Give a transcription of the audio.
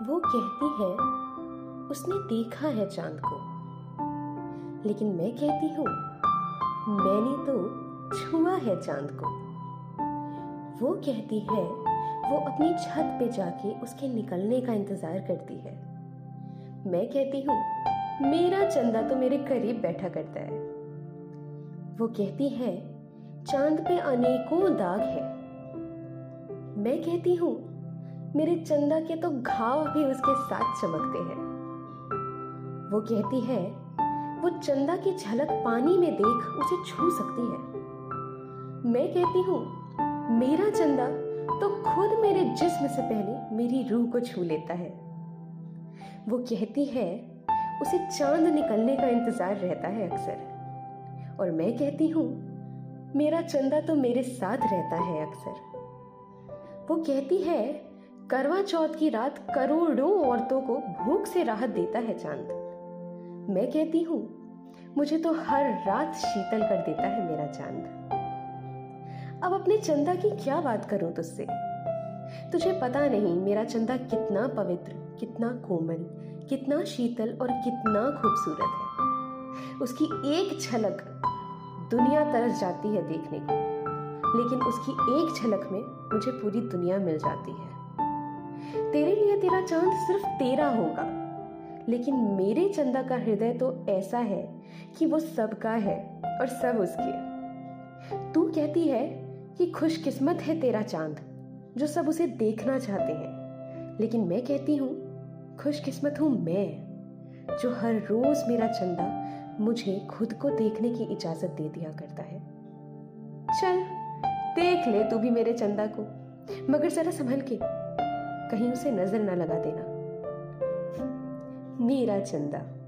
वो कहती है, उसने देखा है चाँद को। लेकिन मैं कहती हूँ, मैंने तो छुआ है चाँद को। वो कहती है, वो अपनी छत पे जाके उसके निकलने का इंतज़ार करती है। मैं कहती हूँ, मेरा चंदा तो मेरे करीब बैठा करता है। वो कहती है, चाँद पे अनेकों दाग है। मैं कहती हूँ मेरे चंदा के तो घाव भी उसके साथ चमकते हैं। वो कहती है, वो चंदा की झलक पानी में देख उसे छू सकती है। मैं कहती हूँ, मेरा चंदा तो खुद मेरे जिस्म से पहले मेरी रूह को छू लेता है। वो कहती है, उसे चाँद निकलने का इंतज़ार रहता है अक्सर। और मैं कहती हूँ, मेरा चंदा तो मेरे साथ रहता है अक्सर। वो कहती है करवा चौथ की रात करोड़ों औरतों को भूख से राहत देता है चाँद। मैं कहती हूँ, मुझे तो हर रात शीतल कर देता है मेरा चाँद। अब अपने चंदा की क्या बात करूँ तुझसे? तुझे पता नहीं मेरा चंदा कितना पवित्र, कितना कोमल, कितना शीतल और कितना खूबसूरत है। उसकी एक झलक दुनिया तरस जाती है देखने को, लेकिन उसकी एक झलक में मुझे पूरी दुनिया मिल जाती है। तेरे लिए तेरा चाँद सिर्फ़ तेरा होगा। लेकिन मेरे चंदा का हृदय तो ऐसा है कि वो सबका है और सब उसके तू कहती है कि खुशकिस्मत है तेरा चाँद, जो सब उसे देखना चाहते हैं। लेकिन मैं कहती हूँ, खुशकिस्मत हूँ मैं, जो हर रोज मेरा चंदा मुझे खुद को देखने की इजाज़त दे दिया करता है। चल, देख ले तू भी मेरे चंदा को, मगर जरा संभल के। कहीं उसे नज़र ना लगा देना। मेरा चंदा।